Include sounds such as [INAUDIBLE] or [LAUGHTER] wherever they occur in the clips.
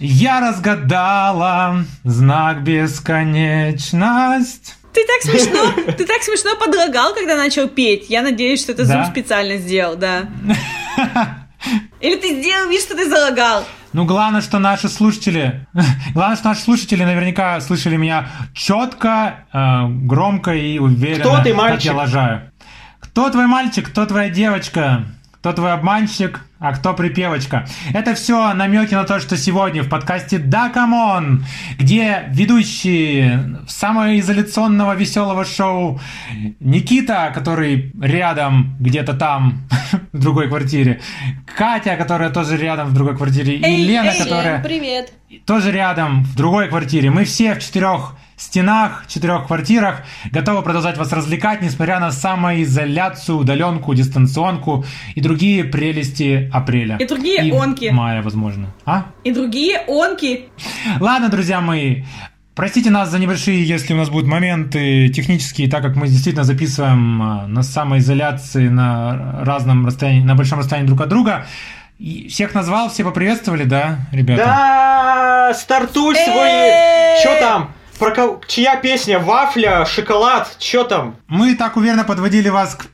Я разгадала знак бесконечность. Ты так смешно, [LAUGHS] ты так смешно подлагал, когда начал петь. Я надеюсь, что это Да? Специально сделал, да. [LAUGHS] Или ты сделал вид, что ты залагал. Ну, главное, что наши слушатели... [LAUGHS] Главное, что наши слушатели наверняка слышали меня четко, э, громко и уверенно. Кто ты, как мальчик? я лажаю. Кто твой мальчик, кто твоя девочка, кто твой обманщик, а кто припевочка. Это все намеки на то, что сегодня в подкасте «Да, come on», где ведущие самоизоляционного веселого шоу Никита, который рядом, где-то там, [LAUGHS] в другой квартире, Катя, которая тоже рядом в другой квартире, и Эй, Лена, эй, которая Привет. тоже рядом, в другой квартире. Мы все в четырех стенах, четырех квартирах готовы продолжать вас развлекать, несмотря на самоизоляцию, удаленку, дистанционку и другие прелести апреля. И другие онки. мая, возможно. А? И другие онки. Ладно, друзья мои, Простите нас за небольшие, если у нас будут моменты технические, так как мы действительно записываем а, на самоизоляции на разном расстоянии, на большом расстоянии друг от друга. И всех назвал, все поприветствовали, да, ребята? Да, стартуй свой... Чё там? Про ко- чья песня? Вафля, шоколад, чё там? Мы так уверенно подводили вас к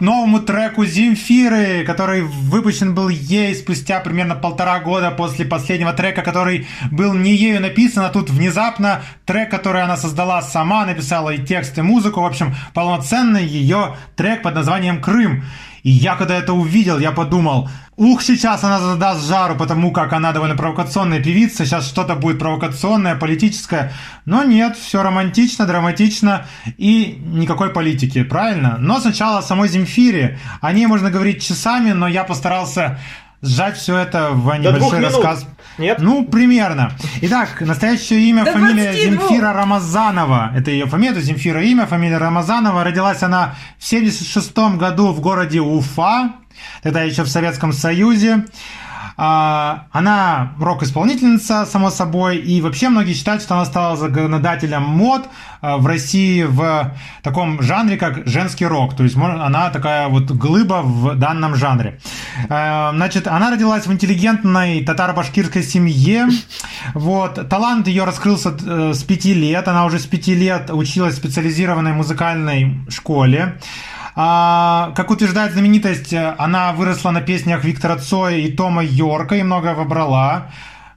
новому треку Земфиры, который выпущен был ей спустя примерно полтора года после последнего трека, который был не ею написан, а тут внезапно трек, который она создала сама, написала и текст, и музыку, в общем, полноценный ее трек под названием «Крым». И я когда это увидел, я подумал, ух, сейчас она задаст жару, потому как она довольно провокационная певица, сейчас что-то будет провокационное, политическое. Но нет, все романтично, драматично и никакой политики, правильно? Но сначала о самой Земфире. О ней можно говорить часами, но я постарался сжать все это в небольшой рассказ. Нет? Ну, примерно. Итак, настоящее имя, До фамилия 22. Земфира Рамазанова. Это ее фамилия, это Земфира имя, фамилия Рамазанова. Родилась она в 76 году в городе Уфа, тогда еще в Советском Союзе. А, Она рок-исполнительница, само собой, и вообще многие считают, что она стала законодателем мод а, в России в таком жанре, как женский рок. То есть она такая вот глыба в данном жанре. А, Значит, она родилась в интеллигентной татаро-башкирской семье. Вот. Талант ее раскрылся э, с пяти лет. Она уже с пяти лет училась в специализированной музыкальной школе. А, как утверждает знаменитость, она выросла на песнях Виктора Цоя и Тома Йорка и многое вобрала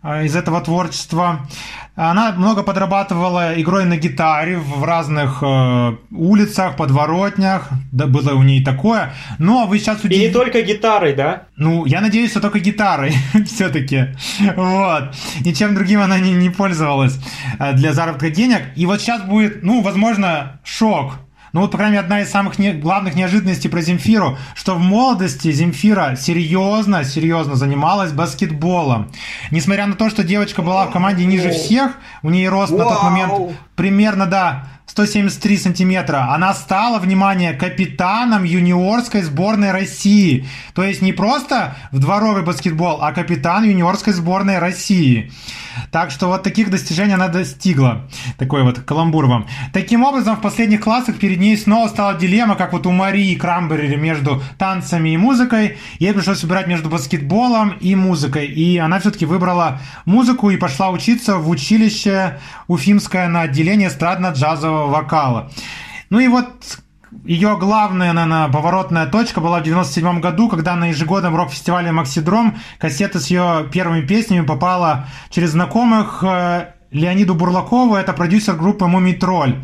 э, из этого творчества. Она много подрабатывала игрой на гитаре в разных э, улицах, подворотнях, да было у нее такое. Но вы сейчас И не удивитесь. только гитарой, да? Ну, я надеюсь, что только гитарой [LAUGHS] все-таки. Вот. Ничем другим она не, не пользовалась э, для заработка денег. И вот сейчас будет, ну, возможно, шок. Ну вот, по крайней мере, одна из самых не- главных неожиданностей про Земфиру, что в молодости Земфира серьезно, серьезно занималась баскетболом. Несмотря на то, что девочка была в команде ниже всех, у нее рост на тот Вау! момент примерно, да, 173 сантиметра. Она стала, внимание, капитаном юниорской сборной России. То есть не просто в дворовый баскетбол, а капитан юниорской сборной России. Так что вот таких достижений она достигла. Такой вот каламбур вам. Таким образом, в последних классах перед ней снова стала дилемма, как вот у Марии Крамбери между танцами и музыкой. Ей пришлось выбирать между баскетболом и музыкой. И она все-таки выбрала музыку и пошла учиться в училище Уфимское на отделение эстрадно-джазового вокала. Ну и вот ее главная, наверное, поворотная точка была в 97 году, когда на ежегодном рок-фестивале «Максидром» кассета с ее первыми песнями попала через знакомых э, Леониду Бурлакову, это продюсер группы «Мумий Тролль».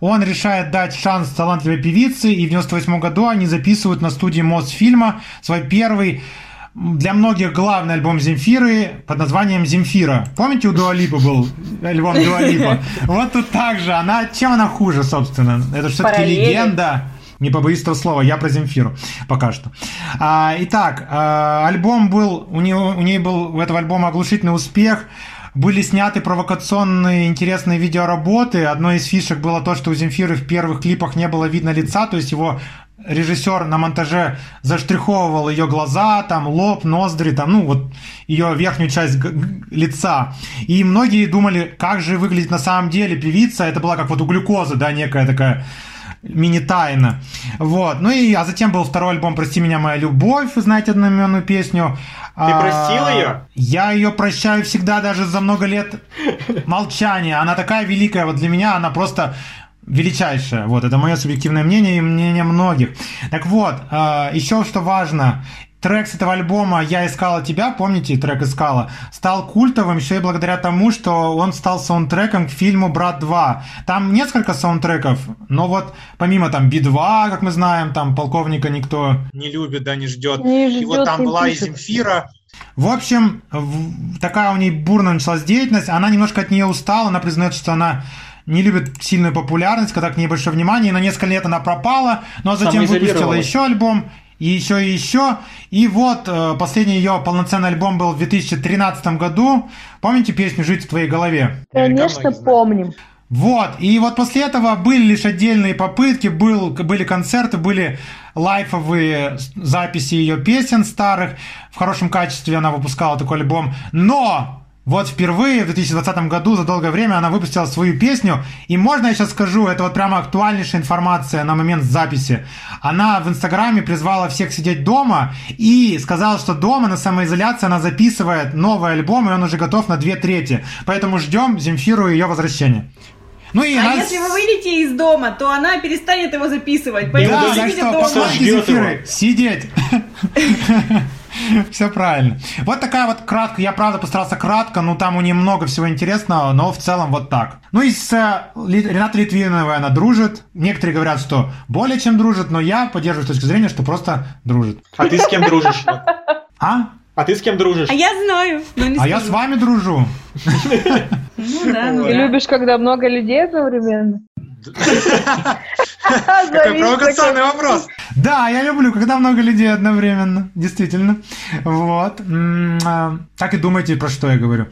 Он решает дать шанс талантливой певице, и в 98 году они записывают на студии Мосфильма свой первый для многих главный альбом Земфиры под названием Земфира. Помните, у Дуалипа был альбом Дуалипа? [LAUGHS] Вот тут так же. Она, чем она хуже, собственно? Это все-таки легенда. Не побоюсь этого слова, я про Земфиру пока что. А, итак, а, альбом был, у нее, у нее был у этого альбома оглушительный успех. Были сняты провокационные интересные видеоработы. Одной из фишек было то, что у Земфиры в первых клипах не было видно лица, то есть его режиссер на монтаже заштриховывал ее глаза, там лоб, ноздри, там, ну вот ее верхнюю часть лица. И многие думали, как же выглядит на самом деле певица. Это была как вот у глюкозы, да, некая такая мини-тайна. Вот. Ну и, а затем был второй альбом «Прости меня, моя любовь», вы знаете одноименную песню. Ты простил ее? Я ее прощаю всегда, даже за много лет молчания. Она такая великая, вот для меня она просто величайшая. Вот, это мое субъективное мнение и мнение многих. Так вот, э, еще что важно, трек с этого альбома «Я искала тебя», помните, трек «Искала», стал культовым еще и благодаря тому, что он стал саундтреком к фильму «Брат 2». Там несколько саундтреков, но вот помимо там Би-2, как мы знаем, там полковника никто не любит, да, не ждет. Не и вот ждет, там была и. Земфира. В общем, такая у нее бурно началась деятельность. Она немножко от нее устала. Она признает, что она не любит сильную популярность, когда к ней большое внимание. И на несколько лет она пропала, но затем выпустила еще альбом. И еще, и еще. И вот э, последний ее полноценный альбом был в 2013 году. Помните песню «Жить в твоей голове»? Конечно, помним. Вот, и вот после этого были лишь отдельные попытки, был, были концерты, были лайфовые записи ее песен старых, в хорошем качестве она выпускала такой альбом, но вот впервые в 2020 году за долгое время она выпустила свою песню, и можно я сейчас скажу, это вот прямо актуальнейшая информация на момент записи. Она в Инстаграме призвала всех сидеть дома и сказала, что дома на самоизоляции она записывает новый альбом, и он уже готов на две трети. Поэтому ждем Земфиру и ее возвращения. Ну и А нас- если вы выйдете из дома, то она перестанет его записывать. Да, Поэтому так сидите что дома. Сидеть. [LAUGHS] [LAUGHS] Все правильно. Вот такая вот кратко, я правда постарался кратко, но там у нее много всего интересного, но в целом вот так. Ну и с э, Ренатой Литвиновой она дружит. Некоторые говорят, что более чем дружит, но я поддерживаю с точки зрения, что просто дружит. А ты с кем дружишь? А? А ты с кем дружишь? А я знаю, но не А я с скажу. вами дружу. Ну да, ну Ты любишь, когда много людей одновременно? [LAUGHS] [LAUGHS] Какой провокационный вопрос. Да, я люблю, когда много людей одновременно. Действительно. Вот. А, Так и думайте, про что я говорю.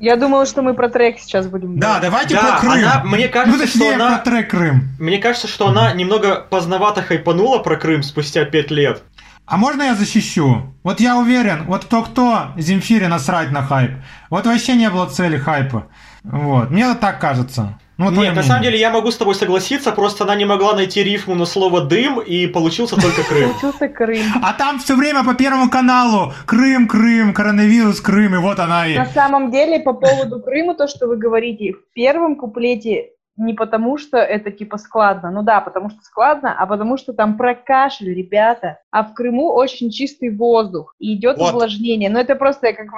Я думала, что мы про трек сейчас будем Да, говорить. давайте Да, про Крым. она- мне кажется, ну, точнее, что она- про трек Крым. Мне кажется, что она немного поздновато хайпанула про Крым спустя пять лет. А можно я защищу? Вот я уверен, вот кто-кто Земфире насрать на хайп. Вот вообще не было цели хайпа. Вот. Мне вот так кажется. Ну, Нет, на самом деле я могу с тобой согласиться, просто она не могла найти рифму на слово дым, и получился только Крым. Получился Крым. А там все время по Первому каналу Крым, Крым, коронавирус, Крым, и вот она и... На самом деле, по поводу Крыма, то, что вы говорите, в первом куплете не потому, что это типа складно, ну да, потому что складно, а потому что там про кашель, ребята. А в Крыму очень чистый воздух, и идет Вот. увлажнение. Но это просто я как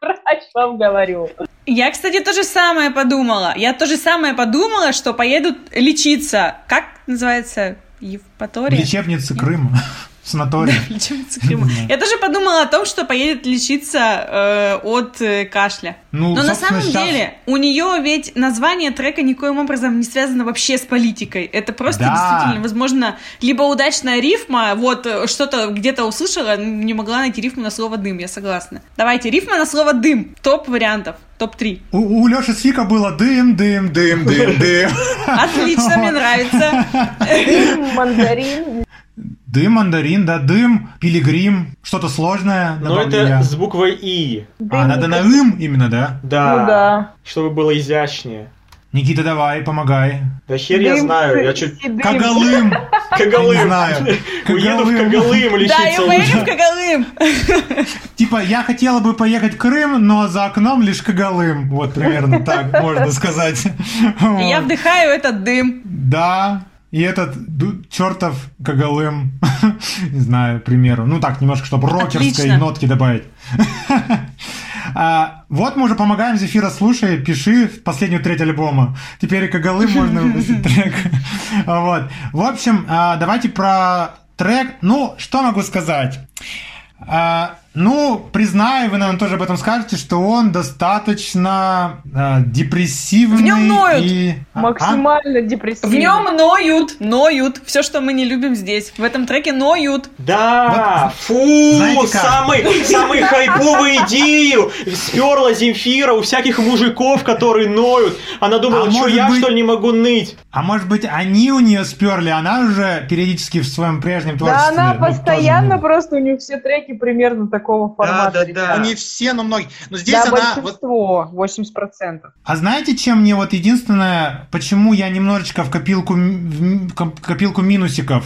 врач, вам говорю. Я, кстати, то же самое подумала. Я то же самое подумала, что поедут лечиться. Как называется? Евпатория? Лечебницы Крыма. Санаторий. Лечебница Крыма. Я тоже подумала о том, что поедет лечиться э, от э, кашля. Ну, Но на самом деле у нее ведь название трека никоим образом не связано вообще с политикой. Это просто Да. действительно, возможно, либо удачная рифма, вот э, что-то где-то услышала, не могла найти рифму на слово дым, я согласна. Давайте, рифма на слово дым. Топ вариантов. Топ-3. У, у Леши Свика было дым, дым, дым, дым, дым. Отлично, мне нравится. [LAUGHS] Дым, мандарин. Дым, мандарин, да, дым, пилигрим, что-то сложное. Но это я. с буквой И. А, надо на ым именно, да? Да. Ну да. Чтобы было изящнее. Никита, давай, помогай. Да хер я Дым знаю, с- я чуть... седым. Кагалым. [LAUGHS] Кагалым. Не знаю. [LAUGHS] Уеду в Кагалым. Кагалым Да, и лечиться поедем в. [LAUGHS] Кагалым. Типа, я хотела бы поехать в Крым, но за окном лишь Кагалым. Вот примерно так можно сказать. Я вдыхаю этот дым. Да, и этот чертов Кагалым. [LAUGHS] Не знаю, к примеру. Ну так, немножко, чтобы рокерской Отлично. нотки добавить. [LAUGHS] А, вот мы уже помогаем Зефира, слушай, пиши в последнюю треть альбома. Теперь и Кагалым можно выпустить [LAUGHS] трек. Вот. В общем, а, давайте про трек. Ну, что могу сказать? А, ну, признаю, вы, наверное, тоже об этом скажете, что он достаточно а, депрессивный. В нем ноют. и... А? Максимально В депрессивный. нем ноют, ноют. Все, что мы не любим здесь. В этом треке ноют. Да, Вот, фу, знаете самый, самый хайповую идею сперла Земфира у всяких мужиков, которые ноют. Она думала, А что я быть- что ли не могу ныть? А может быть, они у нее сперли, она уже периодически в своем прежнем Да творчестве. она ну, постоянно просто, у нее все треки примерно такого формата. да, да. Ну, не все, но многие. Но здесь Да, она... Вот, большинство, 80%. А знаете, чем мне вот единственное, почему я немножечко в копилку, в коп- копилку минусиков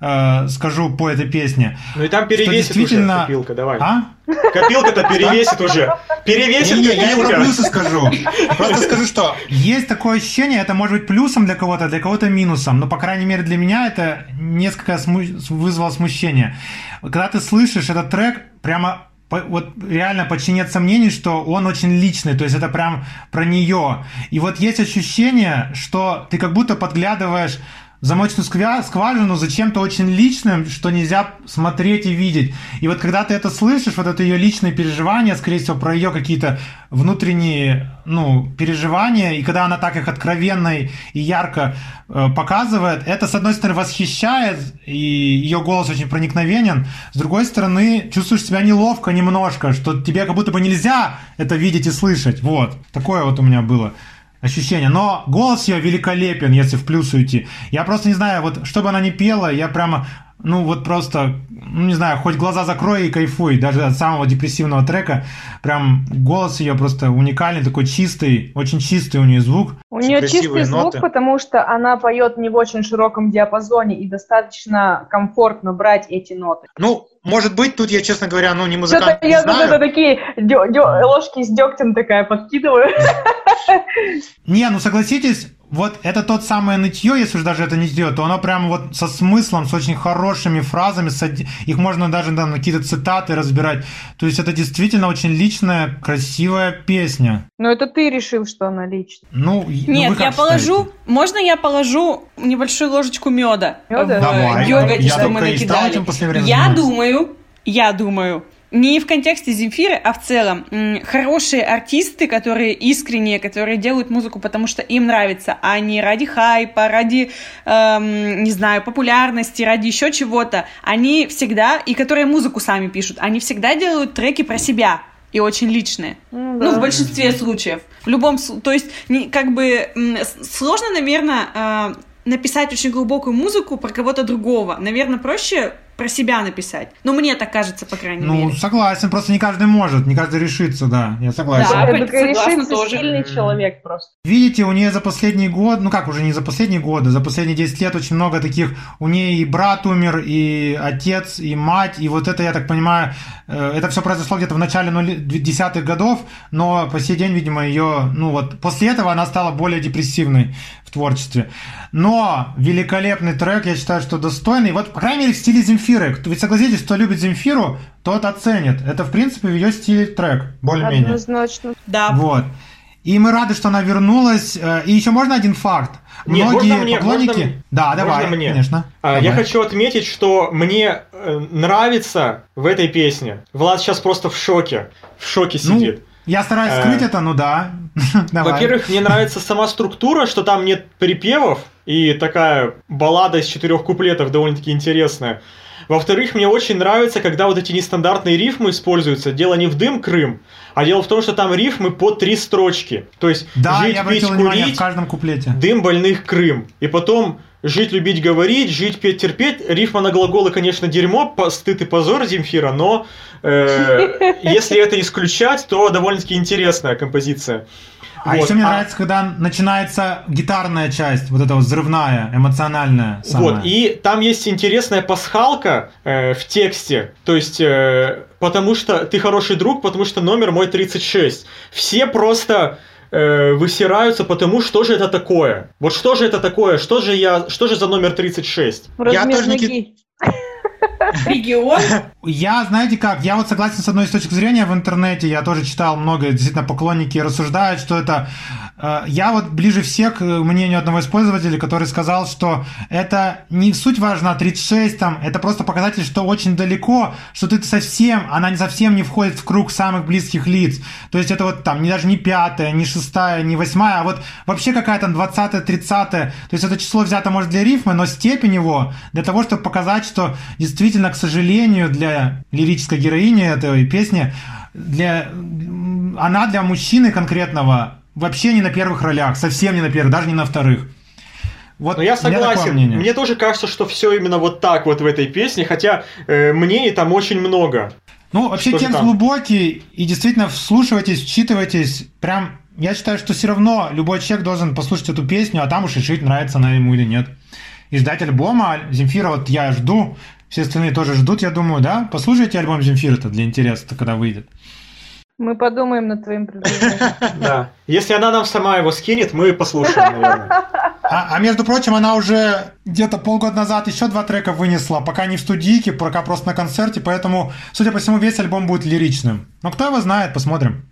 э, скажу по этой песне? Ну и там перевесит действительно- уже копилка, давай. А? Копилка-то перевесит уже. Перевесит Не-не, я и про копилка. плюсы скажу. Просто скажу, что есть такое ощущение, это может быть плюсом для кого-то, для кого-то минусом, но, по крайней мере, для меня это несколько сму- вызвало смущение. Когда ты слышишь этот трек, прямо вот реально почти нет сомнений, что он очень личный, то есть это прям про нее. И вот есть ощущение, что ты как будто подглядываешь замочную скважину за чем-то очень личным, что нельзя смотреть и видеть. И вот когда ты это слышишь, вот это ее личные переживания, скорее всего, про ее какие-то внутренние ну, переживания, и когда она так их откровенно и ярко э, показывает, это, с одной стороны, восхищает, и ее голос очень проникновенен, с другой стороны, чувствуешь себя неловко немножко, что тебе как будто бы нельзя это видеть и слышать. Вот. Такое вот у меня было ощущение. Но голос ее великолепен, если в плюс уйти. Я просто не знаю, вот что бы она ни пела, я прямо, ну вот просто, ну не знаю, хоть глаза закрой и кайфуй. Даже от самого депрессивного трека. Прям голос ее просто уникальный, такой чистый, очень чистый у нее звук. У нее чистый звук, ноты. потому что она поет не в очень широком диапазоне и достаточно комфортно брать эти ноты. ну, может быть, тут я, честно говоря, ну, не музыкант, Что-то не я тут знаю. это такие дё- дё- ложки с дегтем такая подкидываю. Не, ну согласитесь, вот это тот самое нытье, если уж даже это не сделать, то оно прямо вот со смыслом, с очень хорошими фразами, их можно даже там на какие-то цитаты разбирать. То есть это действительно очень личная, красивая песня. Но это ты решил, что она личная. Ну, ну, Нет, как я положу. считаете? Можно я положу небольшую ложечку меда? Мёда? в Давай. йогурт, Я что мы накидали? этим время Я думаю, я думаю, не в контексте Земфиры, а в целом. Хорошие артисты, которые искренние, которые делают музыку, потому что им нравится, а не ради хайпа, ради, эм, не знаю, популярности, ради еще чего-то, они всегда, и которые музыку сами пишут, они всегда делают треки про себя и очень личные. Ну, Ну, да. в большинстве случаев. В любом случае, то есть, не, как бы сложно, наверное, э, написать очень глубокую музыку про кого-то другого. Наверное, проще про себя написать. Ну, мне так кажется, по крайней Ну, мере. согласен, просто не каждый может, не каждый решится, да, я согласен. Да. Это согласна решится тоже. сильный человек просто. Видите, у нее за последний год, ну как уже не за последние годы, за последние 10 лет очень много таких, у нее и брат умер, и отец, и мать, и вот это, я так понимаю, э, это все произошло где-то в начале нули- десятых годов, но по сей день, видимо, ее, ну вот, после этого она стала более депрессивной в творчестве. Но великолепный трек, я считаю, что достойный, вот, по крайней мере, в стиле Земфиры. Ведь согласитесь, кто любит Земфиру, тот оценит. Это, в принципе, в ее стиле трек, более-менее. Однозначно. Да. Вот. И мы рады, что она вернулась. Э, И еще можно один факт. Нет, Многие можно мне- поклонники... можно- да, можно давай, мне? конечно. А, Давай. Я хочу отметить, что мне э, нравится в этой песне. Влад сейчас просто в шоке. В шоке Ну, сидит. я стараюсь Э, скрыть это, ну да. [LAUGHS] Во-первых, мне нравится сама структура, что там нет припевов, и такая баллада из четырех куплетов довольно-таки интересная. Во-вторых, мне очень нравится, когда вот эти нестандартные рифмы используются. Дело не в дым Крым, а дело в том, что там рифмы по три строчки. То есть Да, жить, я пить, внимание курить, в каждом куплете. дым больных Крым. И потом жить, любить, говорить, жить, петь, терпеть. Рифма на глаголы, конечно, дерьмо, стыд и позор Земфира, но э, [LAUGHS] если это исключать, то довольно-таки интересная композиция. А Вот, еще мне а- нравится, когда начинается гитарная часть, вот эта вот взрывная, эмоциональная. самая. Вот, и там есть интересная пасхалка э, в тексте. То есть, э, потому что ты хороший друг, потому что номер мой 36. Все просто э, высираются, потому что же это такое? Вот что же это такое? Что же я, что же за номер 36? Размер тоже не ки- ноги. Регион. Я, знаете как, я вот согласен с одной точки зрения в интернете, я тоже читал много, действительно, поклонники рассуждают, что это... э, Я вот ближе всех к мнению одного из пользователей, который сказал, что это не суть важна 36, там, это просто показатель, что очень далеко, что ты совсем, она не совсем не входит в круг самых близких лиц. То есть это вот там не даже не пятая, не шестая, не восьмая, а вот вообще какая-то 20 30 То есть это число взято, может, для рифмы, но степень его для того, чтобы показать, что действительно, к сожалению, для лирической героини этой песни, для, она для мужчины конкретного вообще не на первых ролях, совсем не на первых, даже не на вторых. Вот Но я согласен. Мне тоже кажется, что все именно вот так вот в этой песне, хотя э, мнений там очень много. Ну, вообще Что текст глубокий, и действительно вслушивайтесь, вчитывайтесь. Прям, я считаю, что все равно любой человек должен послушать эту песню, а там уж решить, нравится она ему или нет. И ждать альбома Земфира, вот я жду, все остальные тоже ждут, я думаю, да? Послушайте альбом Земфира-то для интереса, когда выйдет. Мы подумаем над твоим предложением. [LAUGHS] Да. Если она нам сама его скинет, мы послушаем, наверное. А, а между прочим, она уже где-то полгода назад еще два трека вынесла, пока не в студийке, пока просто на концерте, поэтому, судя по всему, весь альбом будет лиричным. Но кто его знает, посмотрим.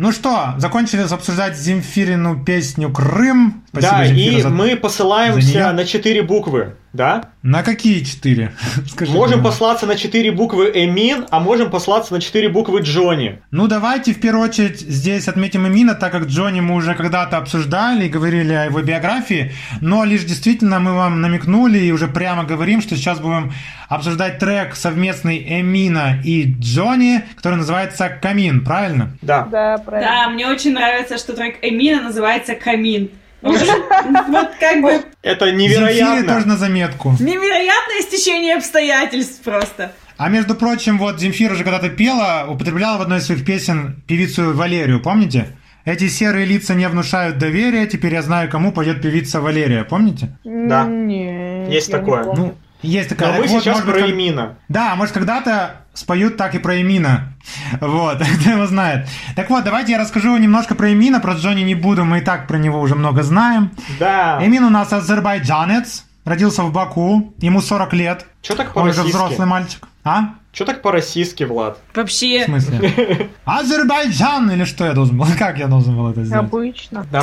Ну что, закончили обсуждать Земфирину песню «Крым». Спасибо, Да, Земфира, и за- мы посылаемся на четыре буквы, да? На какие четыре? [LAUGHS] Скажи Можем мне. послаться на четыре буквы Эмин, а можем послаться на четыре буквы Джонни. Ну, давайте в первую очередь здесь отметим Эмина, так как Джонни мы уже когда-то обсуждали и говорили о его биографии, но лишь действительно мы вам намекнули и уже прямо говорим, что сейчас будем обсуждать трек совместный Эмина и Джонни, который называется «Камин», правильно? Да. Да, правильно. Да, мне очень нравится, что трек Эмина называется «Камин». Вот как бы Это невероятно. тоже на заметку. невероятное стечение обстоятельств просто. А между прочим, вот Земфира же когда-то пела, употребляла в одной из своих песен певицу Валерию, помните? Эти серые лица не внушают доверия, теперь я знаю, кому пойдет певица Валерия, помните? Да. Нет, Есть не такое. помню. Ну, есть такая. Но Так мы вот, сейчас может про как- Эмина. Да, может, когда-то споют так и про Эмина. [LAUGHS] Вот, [LAUGHS] кто его знает. Так вот, давайте я расскажу немножко про Эмина, про Джонни не буду, мы и так про него уже много знаем. Да. Эмин у нас азербайджанец, родился в Баку, ему 40 лет, Че так он же взрослый мальчик. А? Че так по-российски, Влад? В Вообще, смысле? [LAUGHS] Азербайджан или что я должен был? Как я должен был это сделать? Обычно. ты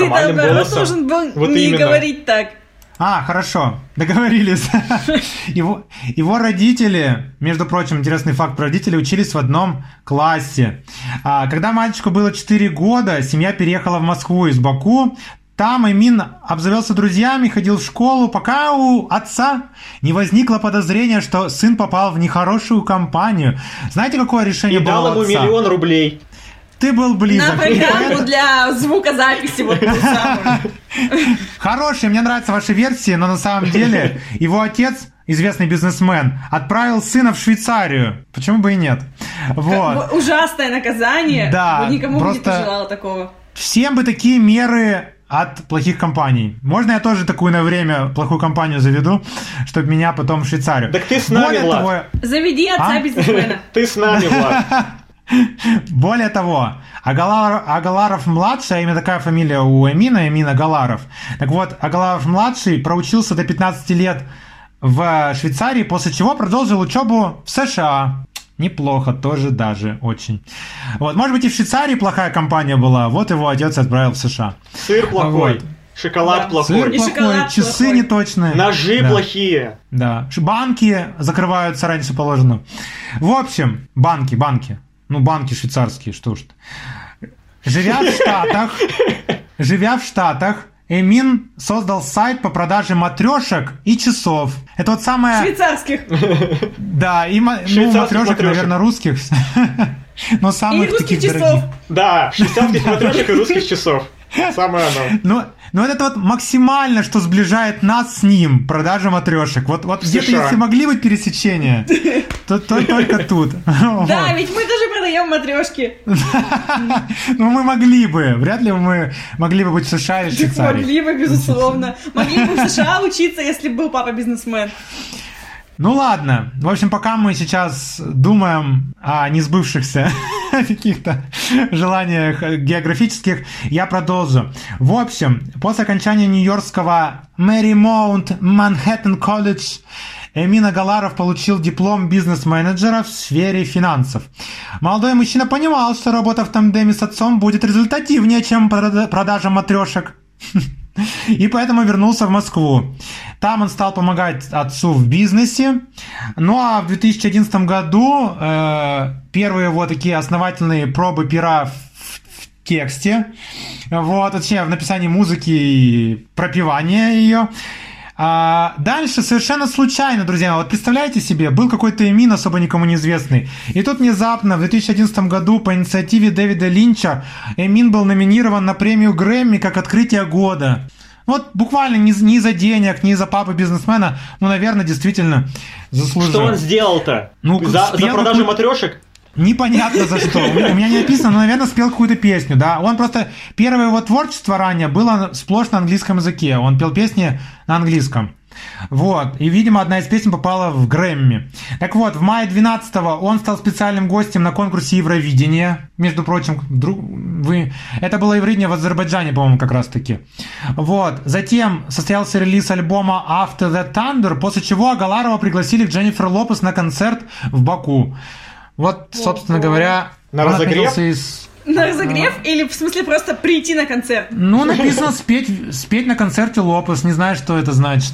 должен был Вот не именно. говорить так. А, хорошо, договорились. [LAUGHS] Его, его родители, между прочим, интересный факт про родителей, учились в одном классе. А, когда мальчику было 4 года, семья переехала в Москву из Баку. Там Эмин обзавелся друзьями, ходил в школу, пока у отца не возникло подозрения, что сын попал в нехорошую компанию. Знаете, какое решение И было дал ему отца? миллион рублей. Ты был близок. На программу для звукозаписи вот. Хорошие, мне нравятся ваши версии, но на самом деле его отец, известный бизнесмен, отправил сына в Швейцарию. Почему бы и нет? Вот. Ужасное наказание. Да, Вот Никому бы не просто- пожелала такого. Всем бы такие меры от плохих компаний. Можно я тоже такую на время плохую компанию заведу, чтобы меня потом в Швейцарию. Так ты с нами, Более Влад. того, Заведи отца А? бизнесмена. Ты с нами, Влад. [LAUGHS] Более того, Агалар, Агаларов-младший, а именно такая фамилия у Эмина, Эмина Агаларов. Так вот, Агаларов-младший проучился до 15 лет в Швейцарии, после чего продолжил учебу в США. Неплохо, тоже даже очень. Вот, может быть, и в Швейцарии плохая компания была, вот его отец отправил в США. Сыр плохой. Вот. Шоколад Да. плохой. Сыр И плохой, шоколад часы плохой. неточные. Ножи Да. плохие. Да. Банки закрываются раньше положено. В общем, банки, банки. Ну, банки швейцарские, что ж. ты. Живя в Штатах, живя в Штатах, Эмин создал сайт по продаже матрешек и часов. Это вот самое... Швейцарских. Да, и ма- ну, матрешек, матрешек. наверное, русских. [LAUGHS] Но И самых русских таких часов. дорогих. Да, швейцарских матрешек и русских часов. Самое оно. Ну, ну это вот максимально, что сближает нас с ним, продажа матрешек. Вот, вот где-то если могли быть пересечения, то, то [LAUGHS] только тут. Да, Вот. ведь мы тоже продаем матрешки. [LAUGHS] Ну, мы могли бы. Вряд ли мы могли бы быть в США или [LAUGHS] Швейцарии. Могли бы, безусловно. Могли бы в США учиться, если бы был папа бизнесмен. Ну ладно. В общем, пока мы сейчас думаем о несбывшихся [LAUGHS] каких-то желаниях географических, я продолжу. В общем, после окончания Нью-Йоркского Marymount Манхэттен колледж Эмин Агаларов получил диплом бизнес-менеджера в сфере финансов. Молодой мужчина понимал, что работа в тандеме с отцом будет результативнее, чем прода- продажа матрешек. [LAUGHS] И поэтому вернулся в Москву. Там он стал помогать отцу в бизнесе. Ну а в 2011 году э, первые вот такие основательные пробы пера в, в тексте, вот, точнее, в написании музыки и пропевания ее. А дальше совершенно случайно, друзья, вот представляете себе, был какой-то Эмин особо никому неизвестный. И тут внезапно в 2011 году по инициативе Дэвида Линча Эмин был номинирован на премию Грэмми как открытие года. Вот буквально ни, ни за денег, ни за папы бизнесмена, ну, наверное, действительно заслужил. Что он сделал-то? Ну, за, спел за продажу какую- матрешек? Непонятно за что. У меня не написано, но, наверное, спел какую-то песню, да. Он просто... Первое его творчество ранее было сплошь на английском языке. Он пел песни на английском. Вот. И, видимо, одна из песен попала в Грэмми. Так вот, в мае 12-го он стал специальным гостем на конкурсе Евровидения. Между прочим, друг, вы... это было Евровидение в Азербайджане, по-моему, как раз-таки. Вот. Затем состоялся релиз альбома After the Thunder, после чего Агаларова пригласили к Дженнифер Лопес на концерт в Баку. Вот, собственно говоря, На он разогрев? из... На разогрев или в смысле просто прийти на концерт? Ну, написано спеть, спеть на концерте Лопес. Не знаю, что это значит.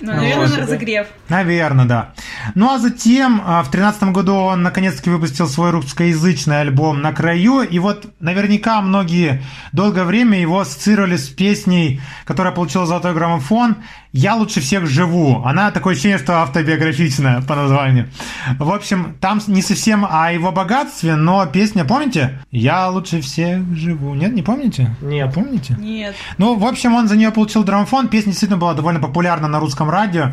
Ну, наверное, на разогрев. Наверное, да. Ну а затем а, в тринадцатом году он наконец-таки выпустил свой русскоязычный альбом «На краю». И вот наверняка многие долгое время его ассоциировали с песней, которая получила золотой граммофон «Я лучше всех живу». Она такое ощущение, что автобиографичная по названию. В общем, там не совсем о его богатстве, но песня, помните? «Я лучше всех живу». Нет, не помните? Нет. Помните? Нет. Ну, в общем, он за нее получил драмофон. Песня действительно была довольно популярна на русском радио.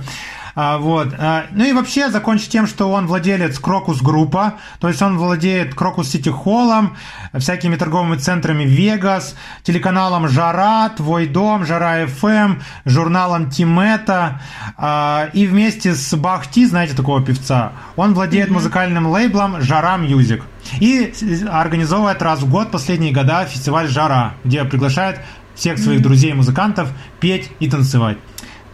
А, вот. А, Ну и вообще закончить тем, что он владелец Крокус Группа, то есть он владеет Крокус Сити Холлом, всякими торговыми центрами Вегас, телеканалом Жара, Твой дом, Жара FM, журналом Тимета, а, и вместе с Bahh Tee, знаете такого певца, он владеет музыкальным лейблом Жара Music. И организовывает раз в год последние года фестиваль Жара, где приглашает всех своих друзей-музыкантов петь и танцевать.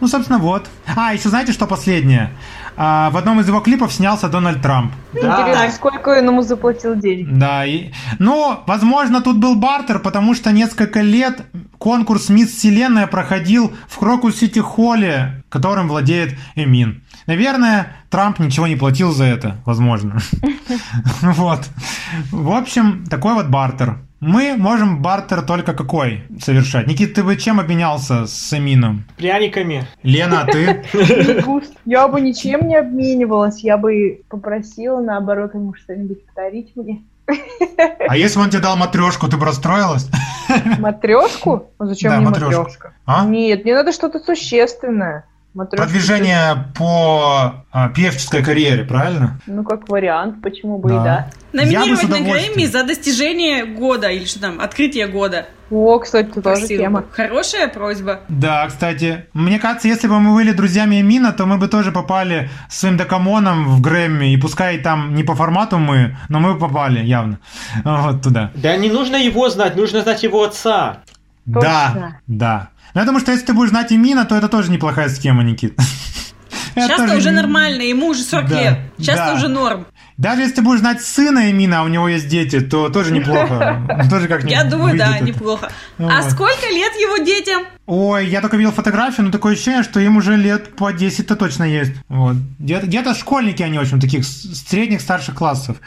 Ну, собственно, вот. А, еще знаете, что последнее? А, в одном из его клипов снялся Дональд Трамп. Да. Интересно, сколько он ему заплатил денег? Да, и... ну, возможно, тут был бартер, потому что несколько лет конкурс Мисс Вселенная проходил в Крокус Сити Холле, которым владеет Эмин. Наверное, Трамп ничего не платил за это, возможно. [LAUGHS] Вот. В общем, такой вот бартер. Мы можем бартер только какой совершать? Никит, ты бы чем обменялся с Эмином? Пряниками. Лена, а ты? [LAUGHS] Я бы ничем не обменивалась, я бы попросила, наоборот, ему что-нибудь подарить мне. А если бы он тебе дал матрешку, ты бы расстроилась? Матрешку? Ну, Зачем Да, мне матрешка? А? Нет, мне надо что-то существенное. Матрешка- Продвижение по а, певческой карьере, правильно? Ну, как вариант, почему бы Да. и да. Номинировать на. Грэмми за достижение года или что там, открытие года. О, кстати, тут тоже тема. Хорошая просьба. Да, кстати, мне кажется, если бы мы были друзьями Эмина, то мы бы тоже попали с своим докамоном в Грэмми, и пускай там не по формату мы, но мы бы попали явно вот туда. Да не нужно его знать, нужно знать его отца. Да, Точно. да. Но я думаю, что если ты будешь знать Эмина, то это тоже неплохая схема, Никит. [LAUGHS] Тоже уже нормально, ему уже 40 Да, лет. Сейчас-то да. уже норм. Даже если ты будешь знать сына Эмина, а у него есть дети, то тоже неплохо. [LAUGHS] Тоже как Я думаю, да, неплохо. А сколько лет его детям? Ой, я только видел фотографию, но такое ощущение, что им уже лет по 10-то точно есть. Вот. Где-то, где-то школьники они, в общем, таких средних, старших классов.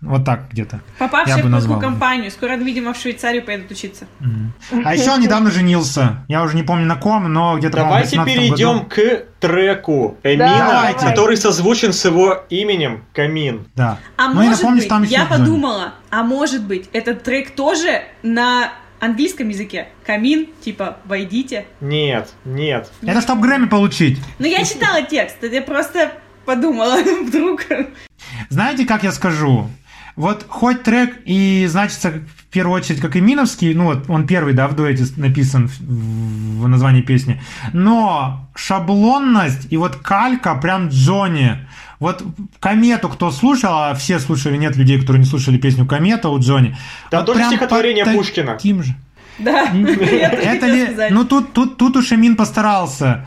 Вот так где-то. Попавшие в такую компанию. Скоро, видимо, в Швейцарию поедут учиться. А еще он недавно женился. Я уже не помню на ком, но где-то Давайте 18 перейдем году. к треку Эмина, который созвучен с его именем Камин. Да. А Ну может напомню, быть, я подумала, а может быть, этот трек тоже на английском языке? Камин, типа, войдите. Нет, нет. Это чтобы Грэмми получить. Ну, я читала текст, это я просто подумала, [LAUGHS] вдруг... Знаете, как я скажу? Вот хоть трек и значится в первую очередь как Эминовский, ну вот он первый, да, в дуэте написан в, в названии песни, но шаблонность и вот калька прям Джонни. Вот Комету, кто слушал, а все слушали, нет людей, которые не слушали песню Комета у Джонни. Там вот тоже стихотворение под Пушкина. Таким же. Да, [LAUGHS] Это ли... Ну тут, тут, тут уж Эмин постарался.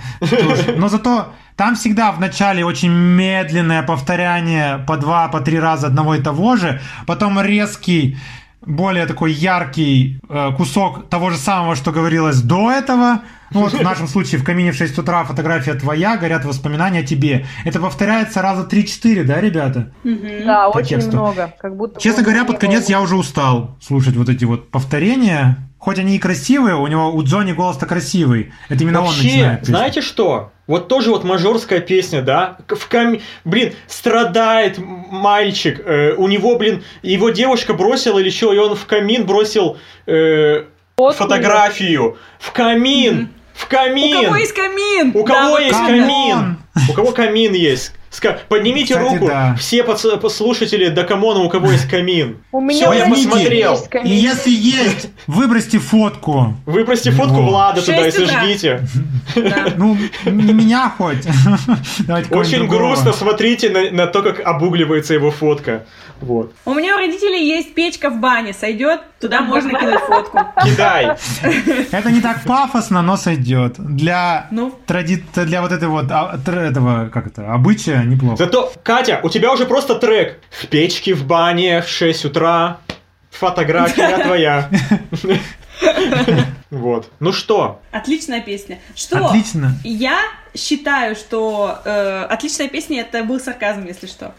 Но зато там всегда в начале очень медленное повторяние по два, по три раза одного и того же, потом резкий более такой яркий э, кусок того же самого, что говорилось до этого. Ну вот в нашем случае в камине в 6 утра фотография твоя, горят воспоминания о тебе. Это повторяется раза 3-4, да, ребята? Да, По очень тексту. много. Как будто Честно говоря, под конец я уже устал слушать вот эти вот повторения. Хоть они и красивые, у него у Джонни голос-то красивый. Это именно он Вообще, начинает. песню. знаете что? Вот тоже вот мажорская песня, да? В кам... Блин, страдает мальчик. э, у него, блин, его девушка бросила или что, и он в камин бросил э, Фотку фотографию. В камин! В У камин! кого есть камин? У Да, кого вот есть камин? камин? У кого камин есть? Ска- Поднимите Кстати, руку, да. все пац- послушатели Докамона, у кого есть камин. У меня Всё, я посмотрел. есть И если есть, выбросьте фотку. Выбросьте фотку. Влада туда и сожгите. Да. Ну, не меня хоть. [LAUGHS] Очень грустно смотрите на, на то, как обугливается его фотка. Вот. У меня у родителей есть печка в бане, сойдет, туда можно кинуть фотку. Кидай. [LAUGHS] Это не так пафосно, но сойдет. Для Ну, тради... для вот этой вот а, этого, как это, обычая неплохо. Зато, Катя, у тебя уже просто трек. В печке, в бане, в 6 утра. Фотография твоя. [LAUGHS] Вот. Ну что? отличная песня. Что? Отлично. Я считаю, что э, отличная песня это был сарказм, если что.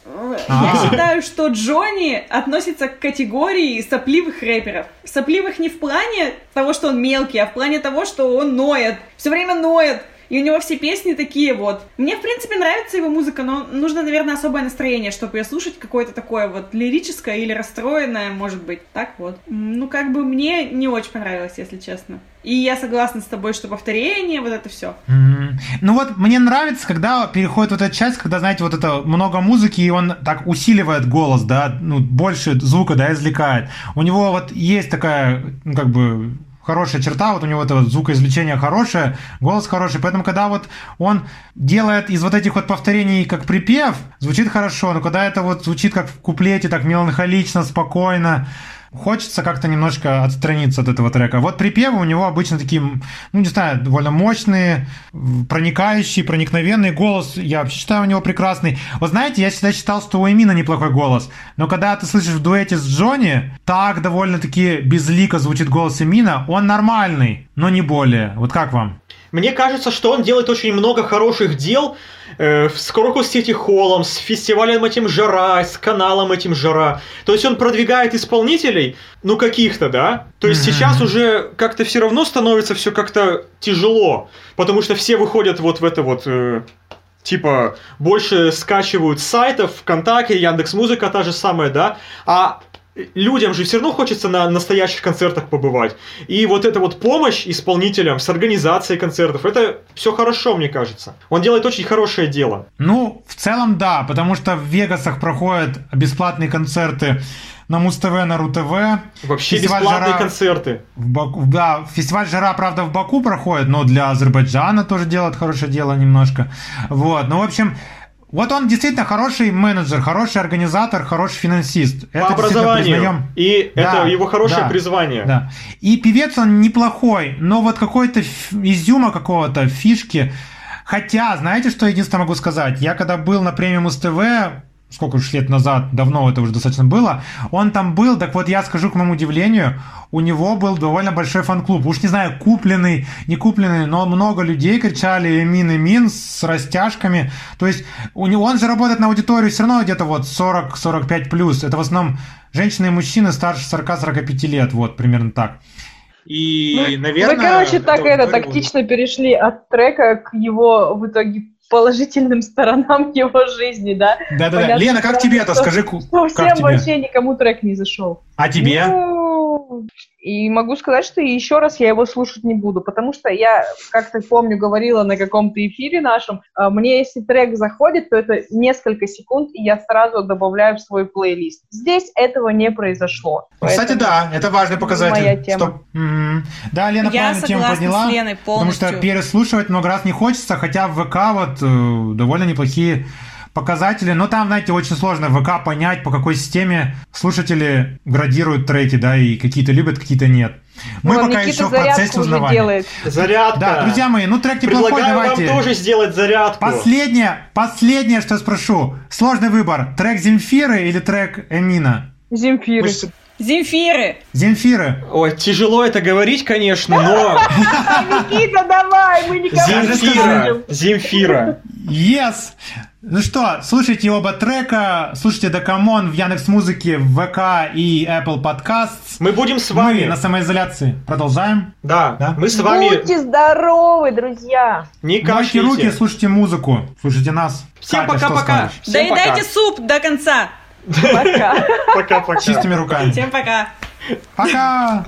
А. Я считаю, что Джонни относится к категории сопливых рэперов. Сопливых не в плане того, что он мелкий, а в плане того, что он ноет. Все время ноет. И у него все песни такие вот. Мне, в принципе, нравится его музыка, но нужно, наверное, особое настроение, чтобы ее слушать, какое-то такое вот лирическое или расстроенное, может быть. Так вот. Ну, как бы мне не очень понравилось, если честно. И я согласна с тобой, что повторение, вот это все. Мгм. Ну вот мне нравится, когда переходит вот эта часть, когда, знаете, вот это много музыки, и он так усиливает голос, да, ну, больше звука, да, извлекает. У него вот есть такая, ну, как бы, хорошая черта, вот у него это вот звукоизвлечение хорошее, голос хороший, поэтому когда вот он делает из вот этих вот повторений как припев, звучит хорошо, но когда это вот звучит как в куплете, так меланхолично, спокойно, Хочется как-то немножко отстраниться от этого трека. Вот припевы у него обычно такие, ну не знаю, довольно мощные, проникающие, проникновенный голос. Я вообще считаю у него прекрасный. Вот знаете, я всегда считал, что у Эмина неплохой голос. Но когда ты слышишь в дуэте с Джонни, так довольно-таки безлико звучит голос Эмина, он нормальный, но не более. Вот как вам? Мне кажется, что он делает очень много хороших дел э, с Крокус Сити Холлом, с фестивалем этим Жара, с каналом этим Жара. То есть он продвигает исполнителей, ну каких-то, да? То есть Мгм. сейчас уже как-то все равно становится все как-то тяжело, потому что все выходят вот в это вот... э, Типа, больше скачивают с сайтов, ВКонтакте, Яндекс Музыка та же самая, да? А людям же все равно хочется на настоящих концертах побывать. И вот эта вот помощь исполнителям с организацией концертов, это все хорошо, мне кажется. Он делает очень хорошее дело. Ну, в целом да, потому что в Вегасах проходят бесплатные концерты на Муз-ТВ, на РУ-ТВ. Вообще Фестиваль бесплатные «Жара» концерты. В Баку, да, фестиваль «Жара», правда, в Баку проходит, но для Азербайджана тоже делает хорошее дело немножко. Вот, ну, в общем, вот он действительно хороший менеджер, хороший организатор, хороший финансист. По Это образованию. признаем. И Да, это его хорошее да, призвание. Да. И певец он неплохой, но вот какой-то изюма какого-то, фишки. Хотя, знаете, что единственное могу сказать? Я когда был на премиум СТВ, сколько уж лет назад, давно это уже достаточно было, он там был, так вот я скажу к моему удивлению, у него был довольно большой фан-клуб. Уж не знаю, купленный, не купленный, но много людей кричали «Эмин, Эмин» с растяжками. То есть у него, он же работает на аудиторию все равно где-то вот 40-45 плюс. Это в основном женщины и мужчины старше 40-45 лет, вот примерно так. И, наверное... Вы, короче, так это тактично перешли от трека к его в итоге положительным сторонам [LAUGHS] его жизни, да? Да-да-да. Лена, как тебе это? Скажи, Что как всем тебе? вообще никому трек не зашел. А тебе? Ну, и могу сказать, что еще раз я его слушать не буду, потому что я, как ты помню, говорила на каком-то эфире нашем, а, мне если трек заходит, то это несколько секунд, и я сразу добавляю в свой плейлист. Здесь этого не произошло. Кстати, Поэтому- да, это важный показатель. моя тема. Стоп. Да, Лена Я правильно тему согласна подняла. с Леной Потому полностью. что переслушивать много раз не хочется, хотя в ВК вот э, довольно неплохие показатели. Но там, знаете, очень сложно в ВК понять, по какой системе слушатели градируют треки, да, и какие-то любят, какие-то нет. Мы Вон, пока Никита еще в процессе узнавания. делает. Зарядка. Да, друзья мои, ну трек неплохой, Предлагаю давайте. вам тоже сделать зарядку. Последнее, последнее, что спрошу. Сложный выбор. Трек Земфиры или трек Эмина? Земфиры. Мы Земфиры! Земфиры. Ой, тяжело это говорить, конечно, но [LAUGHS] Никита, давай, мы никого не Земфира. Земфира. Yes! Ну что, слушайте оба трека, слушайте Да come on в Яндекс Музыке, в ВК и Apple Podcasts. Мы будем с Мы вами. на самоизоляции. Продолжаем. Да, Да? мы с вами Будьте здоровы, друзья. не Мойте кашляйте. руки, слушайте музыку. Слушайте нас. Всем пока-пока. скажешь? Всем Доедайте суп до конца! Пока. [LAUGHS] Пока-пока. Чистыми руками. Всем пока! Пока!